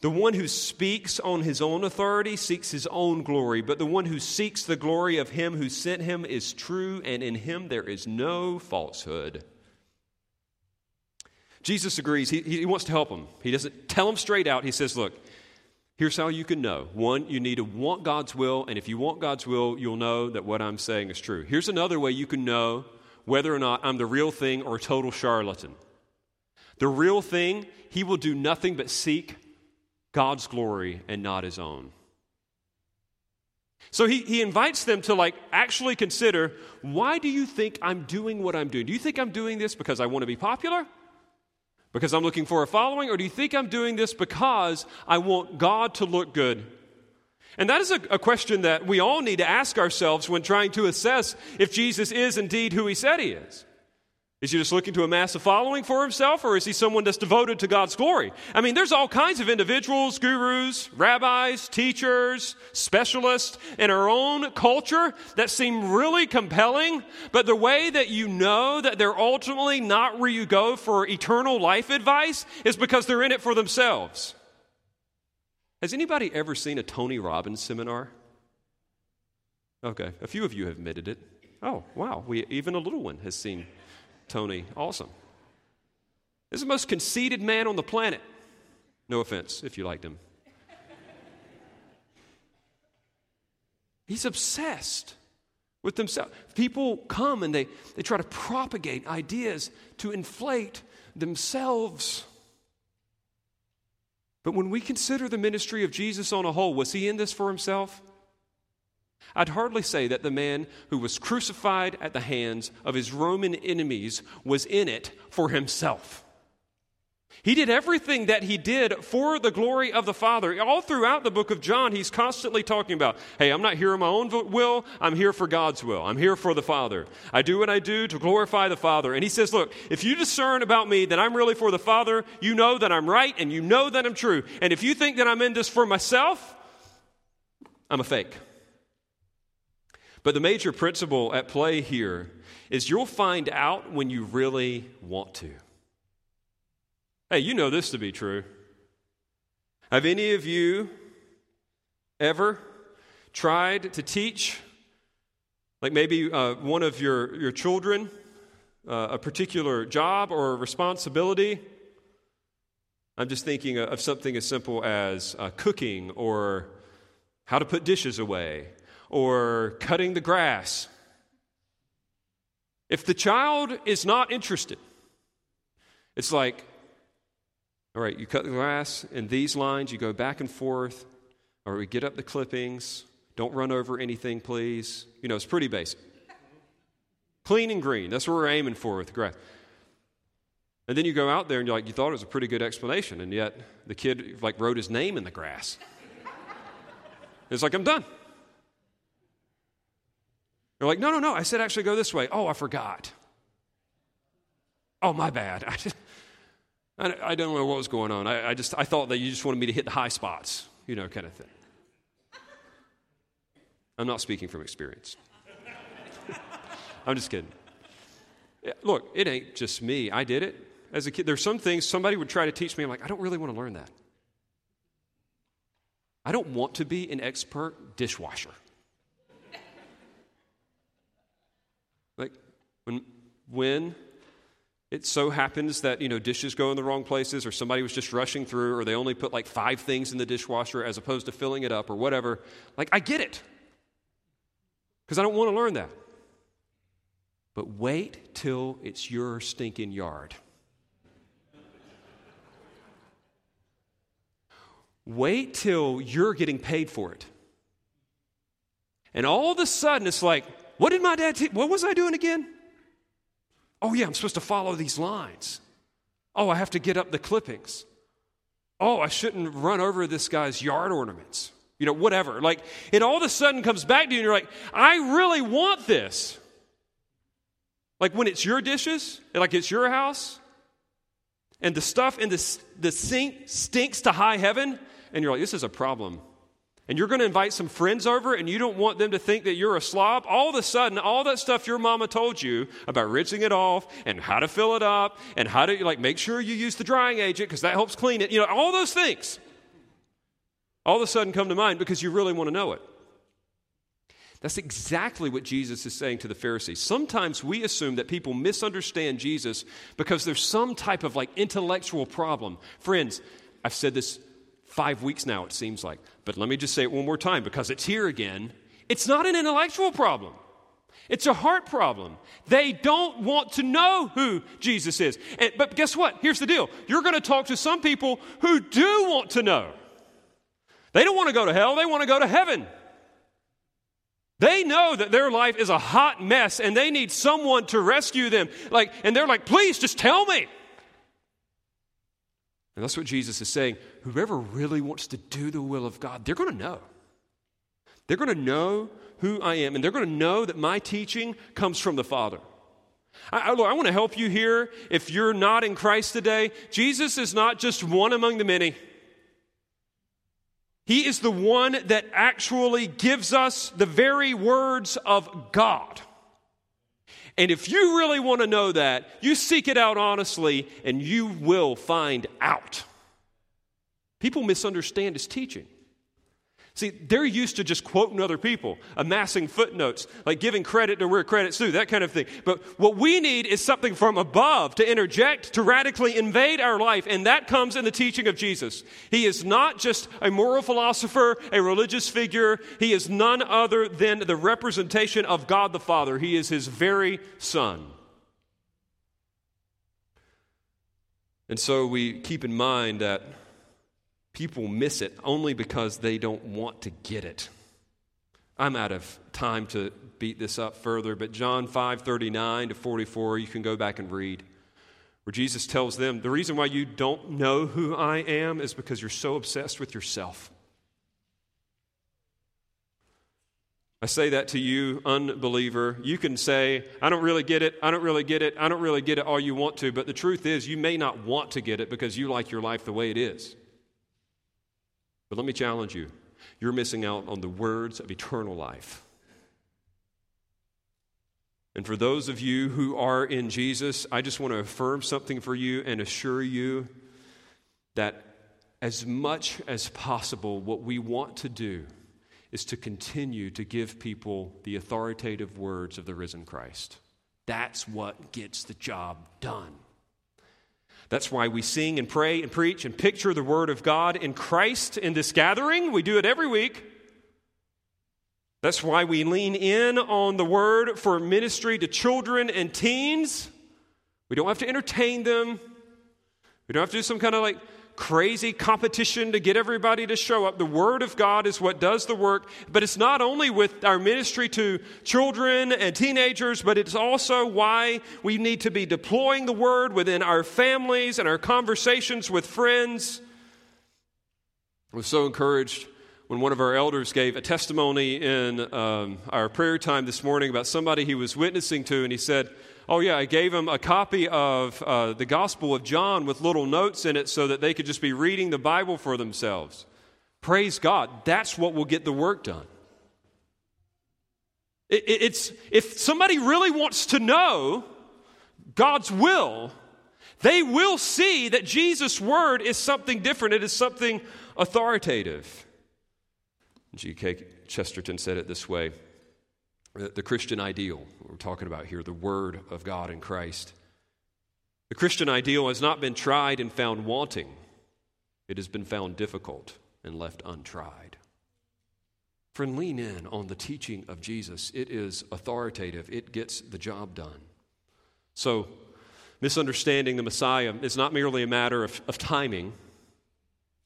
The one who speaks on his own authority seeks his own glory, but the one who seeks the glory of him who sent him is true, and in him there is no falsehood. Jesus agrees. He, he wants to help him. He doesn't tell him straight out. He says, Look, Here's how you can know. One, you need to want God's will, and if you want God's will, you'll know that what I'm saying is true. Here's another way you can know whether or not I'm the real thing or a total charlatan. The real thing, he will do nothing but seek God's glory and not his own. So he, he invites them to like actually consider why do you think I'm doing what I'm doing? Do you think I'm doing this because I want to be popular? Because I'm looking for a following? Or do you think I'm doing this because I want God to look good? And that is a, a, question that we all need to ask ourselves when trying to assess if Jesus is indeed who he said he is. Is he just looking to amass a following for himself, or is he someone that's devoted to God's glory? I mean, there's all kinds of individuals, gurus, rabbis, teachers, specialists in our own culture that seem really compelling, but the way that you know that they're ultimately not where you go for eternal life advice is because they're in it for themselves. Has anybody ever seen a Tony Robbins seminar? Okay, a few of you have admitted it. Oh, wow, we, even a little one has seen Tony. Awesome. This is the most conceited man on the planet. No offense if you liked him. He's obsessed with themselves. People come and they, they try to propagate ideas to inflate themselves. But when we consider the ministry of Jesus on a whole, was he in this for himself? I'd hardly say that the man who was crucified at the hands of his Roman enemies was in it for himself. He did everything that he did for the glory of the Father. All throughout the book of John, he's constantly talking about, hey, I'm not here in my own will, I'm here for God's will. I'm here for the Father. I do what I do to glorify the Father. And he says, look, if you discern about me that I'm really for the Father, you know that I'm right and you know that I'm true. And if you think that I'm in this for myself, I'm a fake. But the major principle at play here is you'll find out when you really want to. Hey, you know this to be true. Have any of you ever tried to teach, like maybe uh, one of your, your children, uh, a particular job or responsibility? I'm just thinking of something as simple as uh, cooking or how to put dishes away or cutting the grass. If the child is not interested, it's like, all right, you cut the grass in these lines, you go back and forth, or we get up the clippings, don't run over anything, please. You know, it's pretty basic. Clean and green, that's what we're aiming for with the grass. And then you go out there and you're like, you thought it was a pretty good explanation, and yet the kid like wrote his name in the grass. it's like, I'm done. They're like, no, no, no. I said actually go this way. Oh, I forgot. Oh, my bad. I, don't know what was going on. I just I thought that you just wanted me to hit the high spots, you know, kind of thing. I'm not speaking from experience. I'm just kidding. Look, it ain't just me. I did it as a kid. There's some things somebody would try to teach me. I'm like, I don't really want to learn that. I don't want to be an expert dishwasher. Like when, when it so happens that you know dishes go in the wrong places or somebody was just rushing through or they only put like five things in the dishwasher as opposed to filling it up or whatever like i get it. Because i don't want to learn that. But wait till it's your stinking yard. Wait till you're getting paid for it. And all of a sudden, it's like, what did my dad, te- what was I doing again? Oh, yeah, I'm supposed to follow these lines. Oh, I have to get up the clippings. Oh, I shouldn't run over this guy's yard ornaments. You know, whatever. Like, it all of a sudden comes back to you and you're like, I really want this. Like when it's your dishes, like it's your house, and the stuff in the, the sink stinks to high heaven, and you're like, this is a problem. And you're going to invite some friends over, and you don't want them to think that you're a slob. All of a sudden, all that stuff your mama told you about rinsing it off and how to fill it up and how to like make sure you use the drying agent because that helps clean it. You know, all those things all of a sudden come to mind because you really want to know it. That's exactly what Jesus is saying to the Pharisees. Sometimes we assume that people misunderstand Jesus because there's some type of like intellectual problem. Friends, I've said this five weeks now, it seems like, but let me just say it one more time because it's here again. It's not an intellectual problem. It's a heart problem. They don't want to know who Jesus is. And, but guess what? Here's the deal. You're going to talk to some people who do want to know. They don't want to go to hell, they want to go to heaven. They know that their life is a hot mess and they need someone to rescue them. Like, and they're like, please just tell me. And that's what Jesus is saying. Whoever really wants to do the will of God, they're going to know. They're going to know who I am, and they're going to know that my teaching comes from the Father. I, I, Lord, I want to help you here. If you're not in Christ today, Jesus is not just one among the many. He is the one that actually gives us the very words of God. And if you really want to know that, you seek it out honestly and you will find out. People misunderstand his teaching. See, they're used to just quoting other people, amassing footnotes, like giving credit to where credit's due, that kind of thing. But what we need is something from above to interject, to radically invade our life, and that comes in the teaching of Jesus. He is not just a moral philosopher, a religious figure. He is none other than the representation of God the Father. He is his very Son. And so we keep in mind that people miss it only because they don't want to get it. I'm out of time to beat this up further, but John 5 39 to 44, you can go back and read, where Jesus tells them, The reason why you don't know who I am is because you're so obsessed with yourself. I say that to you, unbeliever. You can say, I don't really get it, I don't really get it, I don't really get it all you want to, but the truth is, you may not want to get it because you like your life the way it is. But let me challenge you you're missing out on the words of eternal life. And for those of you who are in Jesus, I just want to affirm something for you and assure you that as much as possible, what we want to do is to continue to give people the authoritative words of the risen Christ. That's what gets the job done. That's why we sing and pray and preach and picture the Word of God in Christ in this gathering. We do it every week. That's why we lean in on the Word for ministry to children and teens. We don't have to entertain them. We don't have to do some kind of like crazy competition to get everybody to show up. The Word of God is what does the work, but it's not only with our ministry to children and teenagers, but it's also why we need to be deploying the Word within our families and our conversations with friends. I was so encouraged when one of our elders gave a testimony in um, our prayer time this morning about somebody he was witnessing to, and he said, Oh, yeah, I gave them a copy of uh, the Gospel of John with little notes in it so that they could just be reading the Bible for themselves. Praise God. That's what will get the work done. It, it's, if somebody really wants to know God's will, they will see that Jesus' word is something different, it is something authoritative. G.K. Chesterton said it this way the Christian ideal, we're talking about here, the Word of God in Christ. The Christian ideal has not been tried and found wanting, it has been found difficult and left untried. Friend, lean in on the teaching of Jesus. It is authoritative, it gets the job done. So, misunderstanding the Messiah is not merely a matter of, of timing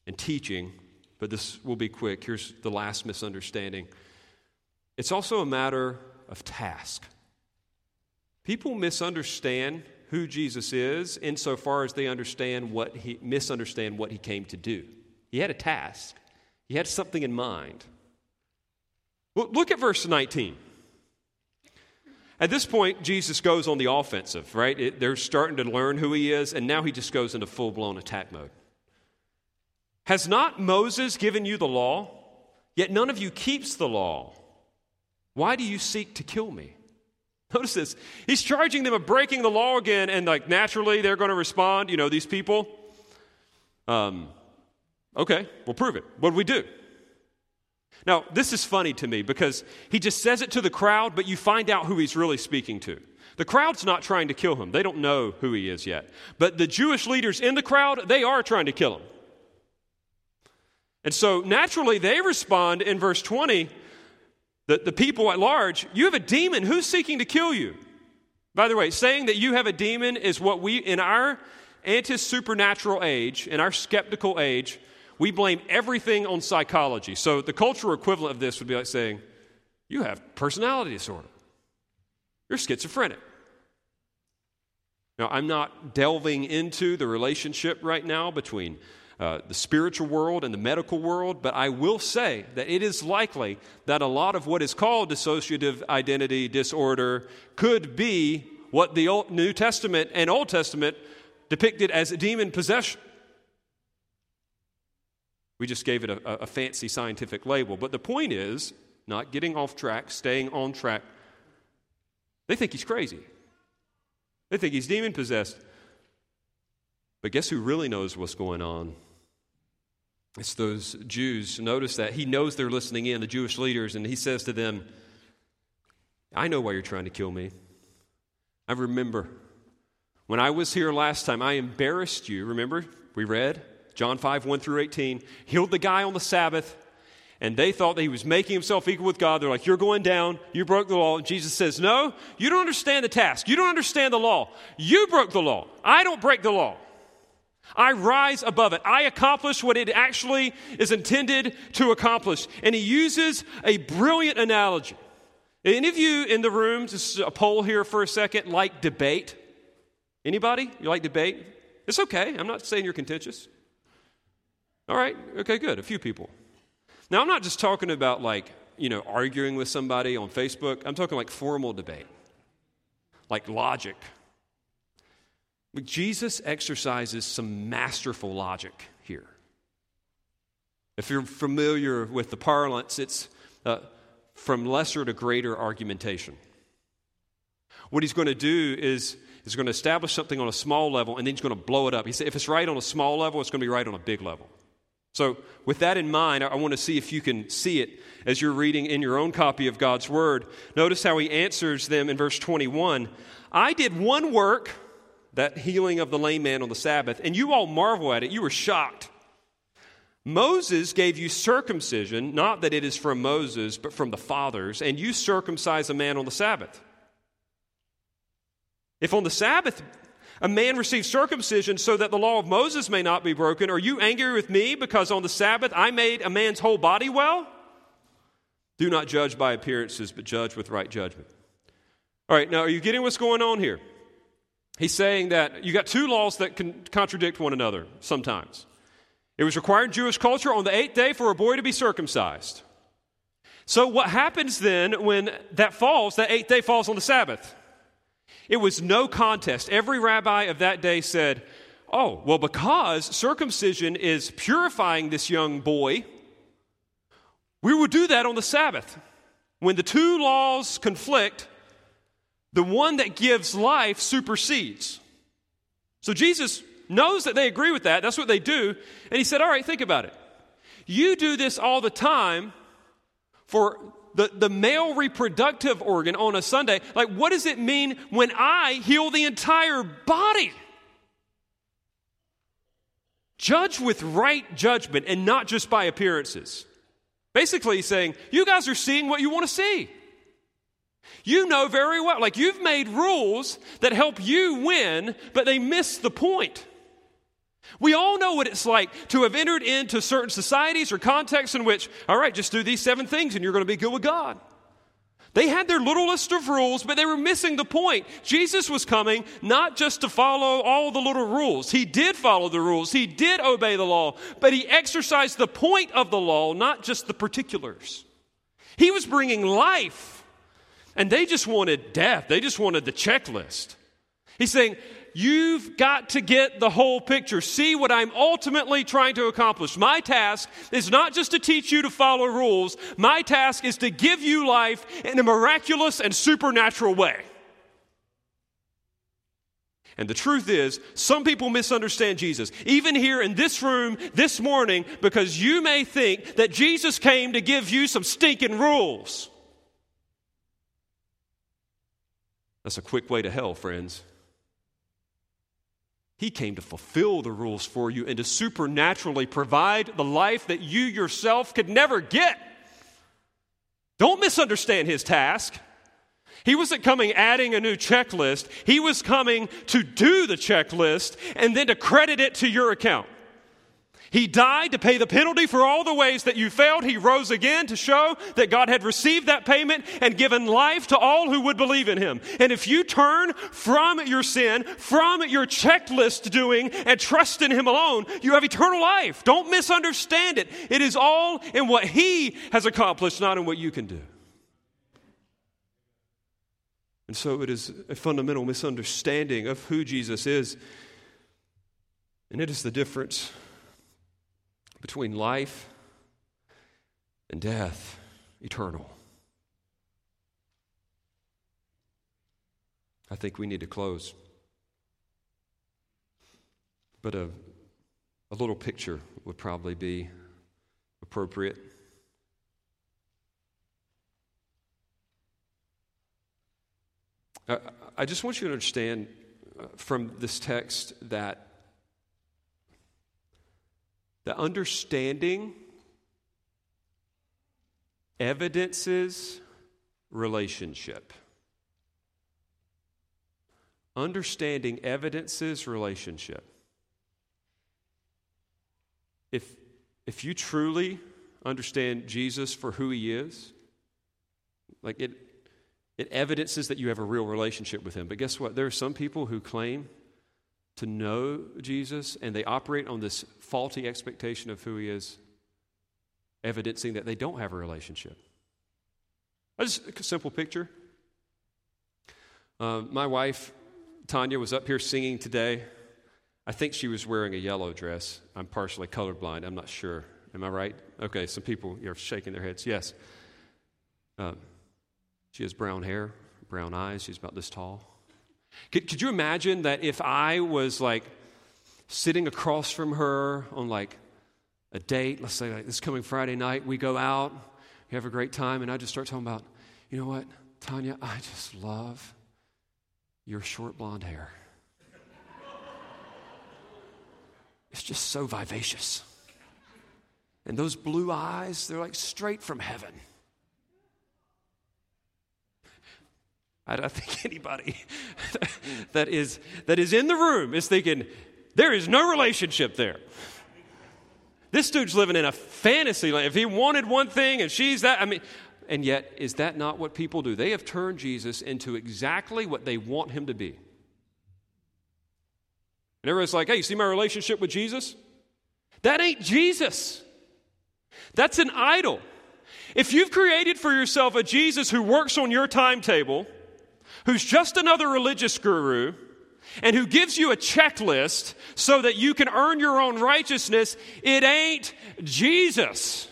and teaching, but this will be quick. Here's the last misunderstanding it's also a matter of task. People misunderstand who Jesus is insofar as they understand what he misunderstand what he came to do. He had a task. He had something in mind. Look at verse 19. At this point, Jesus goes on the offensive, right? It, they're starting to learn who he is, and now he just goes into full blown attack mode. Has not Moses given you the law? Yet none of you keeps the law. Why do you seek to kill me? Notice this. He's charging them of breaking the law again, and like naturally they're going to respond, you know, these people. Um, okay, we'll prove it. What do we do? Now, this is funny to me because he just says it to the crowd, but you find out who he's really speaking to. The crowd's not trying to kill him. They don't know who he is yet. But the Jewish leaders in the crowd, they are trying to kill him. And so naturally, they respond in verse 20 the, the people at large, you have a demon. Who's seeking to kill you? By the way, saying that you have a demon is what we, in our anti supernatural age, in our skeptical age, we blame everything on psychology. So the cultural equivalent of this would be like saying, You have personality disorder. You're schizophrenic. Now, I'm not delving into the relationship right now between uh, the spiritual world and the medical world, but I will say that it is likely that a lot of what is called dissociative identity disorder could be what the Old, New Testament and Old Testament depicted as demon possession. We just gave it a, a fancy scientific label. But the point is not getting off track, staying on track. They think he's crazy, they think he's demon possessed. But guess who really knows what's going on? It's those Jews. Notice that he knows they're listening in, the Jewish leaders, and he says to them, I know why you're trying to kill me. I remember when I was here last time, I embarrassed you. Remember? We read John 5, 1 through 18. Healed the guy on the Sabbath, and they thought that he was making himself equal with God. They're like, You're going down. You broke the law. And Jesus says, No, you don't understand the task. You don't understand the law. You broke the law. I don't break the law. I rise above it. I accomplish what it actually is intended to accomplish. And he uses a brilliant analogy. Any of you in the room, just a poll here for a second, like debate? Anybody? You like debate? It's okay. I'm not saying you're contentious. All right. Okay, good. A few people. Now, I'm not just talking about like, you know, arguing with somebody on Facebook. I'm talking like formal debate, like logic, Jesus exercises some masterful logic here. If you're familiar with the parlance, it's uh, from lesser to greater argumentation. What he's going to do is he's going to establish something on a small level and then he's going to blow it up. He said, if it's right on a small level, it's going to be right on a big level. So, with that in mind, I want to see if you can see it as you're reading in your own copy of God's Word. Notice how he answers them in verse 21 I did one work that healing of the lame man on the Sabbath, and you all marvel at it. You were shocked. Moses gave you circumcision, not that it is from Moses, but from the fathers, and you circumcise a man on the Sabbath. If on the Sabbath a man receives circumcision so that the law of Moses may not be broken, are you angry with me because on the Sabbath I made a man's whole body well? Do not judge by appearances, but judge with right judgment. All right, now are you getting what's going on here? He's saying that you got two laws that can contradict one another sometimes. It was required in Jewish culture on the eighth day for a boy to be circumcised. So, what happens then when that falls, that eighth day falls on the Sabbath? It was no contest. Every rabbi of that day said, Oh, well, because circumcision is purifying this young boy, we will do that on the Sabbath. When the two laws conflict, the one that gives life supersedes. So Jesus knows that they agree with that. That's what they do. And he said, All right, think about it. You do this all the time for the, the male reproductive organ on a Sunday. Like, what does it mean when I heal the entire body? Judge with right judgment and not just by appearances. Basically, saying, You guys are seeing what you want to see. You know very well, like you've made rules that help you win, but they miss the point. We all know what it's like to have entered into certain societies or contexts in which, all right, just do these seven things and you're going to be good with God. They had their little list of rules, but they were missing the point. Jesus was coming not just to follow all the little rules. He did follow the rules, he did obey the law, but he exercised the point of the law, not just the particulars. He was bringing life, and they just wanted death, they just wanted the checklist. He's saying, You've got to get the whole picture. See what I'm ultimately trying to accomplish. My task is not just to teach you to follow rules, my task is to give you life in a miraculous and supernatural way. And the truth is, some people misunderstand Jesus, even here in this room this morning, because you may think that Jesus came to give you some stinking rules. That's a quick way to hell, friends. He came to fulfill the rules for you and to supernaturally provide the life that you yourself could never get. Don't misunderstand his task. He wasn't coming adding a new checklist. He was coming to do the checklist and then to credit it to your account. He died to pay the penalty for all the ways that you failed. He rose again to show that God had received that payment and given life to all who would believe in him. And if you turn from your sin, from your checklist doing, and trust in him alone, you have eternal life. Don't misunderstand it. It is all in what he has accomplished, not in what you can do. And so it is a fundamental misunderstanding of who Jesus is. And it is the difference between life and death, eternal. I think we need to close. But a, a little picture would probably be appropriate. I, I just want you to understand uh, from this text that the understanding evidences relationship. Understanding evidences relationship. If, if you truly understand Jesus for who he is, like it, it evidences that you have a real relationship with him. But guess what? There are some people who claim to know Jesus and they operate on this faulty expectation of who he is, evidencing that they don't have a relationship. Just a simple picture. Uh, my wife, Tanya, was up here singing today. I think she was wearing a yellow dress. I'm partially colorblind. I'm not sure. Am I right? Okay, some people are shaking their heads. Yes. Uh, she has brown hair, brown eyes. She's about this tall. Could, could you imagine that if I was like sitting across from her on like a date, let's say like this coming Friday night, we go out, we have a great time, and I just start talking about, you know what, Tanya, I just love your short blonde hair. It's just so vivacious. And those blue eyes, they're like straight from heaven. I don't think anybody that is, that is in the room is thinking, there is no relationship there. This dude's living in a fantasy land. If he wanted one thing and she's that, I mean, and yet, is that not what people do? They have turned Jesus into exactly what they want him to be. And everyone's like, hey, you see my relationship with Jesus? That ain't Jesus. That's an idol. If you've created for yourself a Jesus who works on your timetable, who's just another religious guru and who gives you a checklist so that you can earn your own righteousness, it ain't Jesus.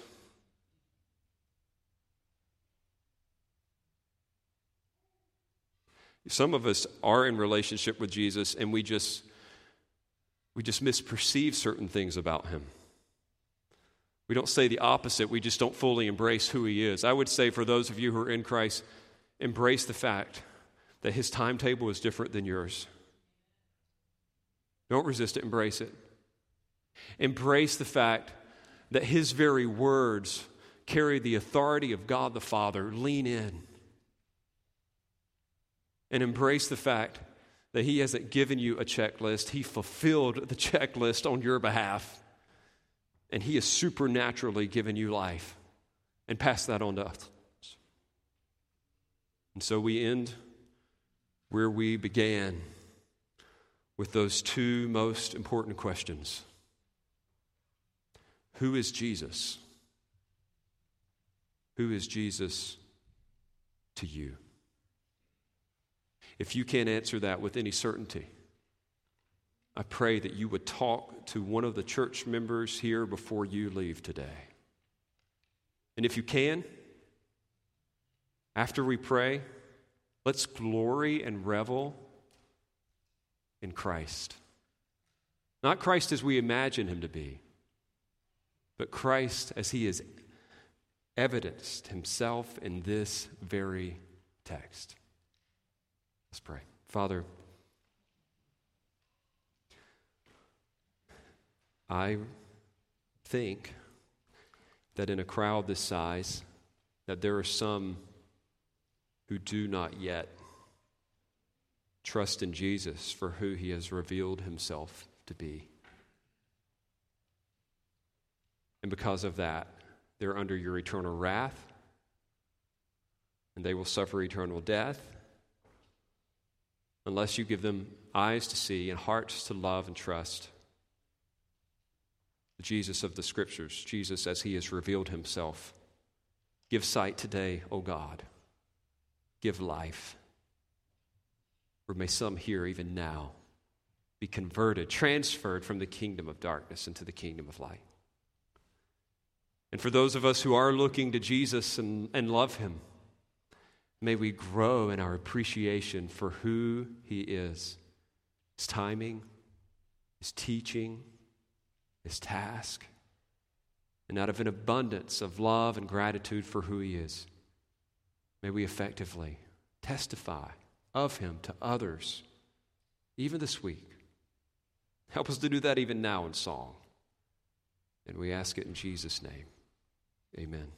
Some of us are in relationship with Jesus and we just we just misperceive certain things about him. We don't say the opposite, we just don't fully embrace who he is. I would say for those of you who are in Christ, embrace the fact that his timetable is different than yours. Don't resist it, embrace it. Embrace the fact that his very words carry the authority of God the Father. Lean in. And embrace the fact that he hasn't given you a checklist, he fulfilled the checklist on your behalf. And he has supernaturally given you life and passed that on to us. And so we end where we began with those two most important questions Who is Jesus? Who is Jesus to you? If you can't answer that with any certainty, I pray that you would talk to one of the church members here before you leave today. And if you can, after we pray, let's glory and revel in Christ. Not Christ as we imagine him to be, but Christ as he has evidenced himself in this very text. Let's pray. Father, I think that in a crowd this size that there are some who do not yet trust in Jesus for who he has revealed himself to be. And because of that, they're under your eternal wrath, and they will suffer eternal death unless you give them eyes to see and hearts to love and trust the Jesus of the Scriptures, Jesus as he has revealed himself. Give sight today, O God. Give life. Or may some here, even now, be converted, transferred from the kingdom of darkness into the kingdom of light. And for those of us who are looking to Jesus and, and love him, may we grow in our appreciation for who he is his timing, his teaching, his task, and out of an abundance of love and gratitude for who he is, may we effectively testify of him to others, even this week. Help us to do that even now in song. And we ask it in Jesus' name. Amen.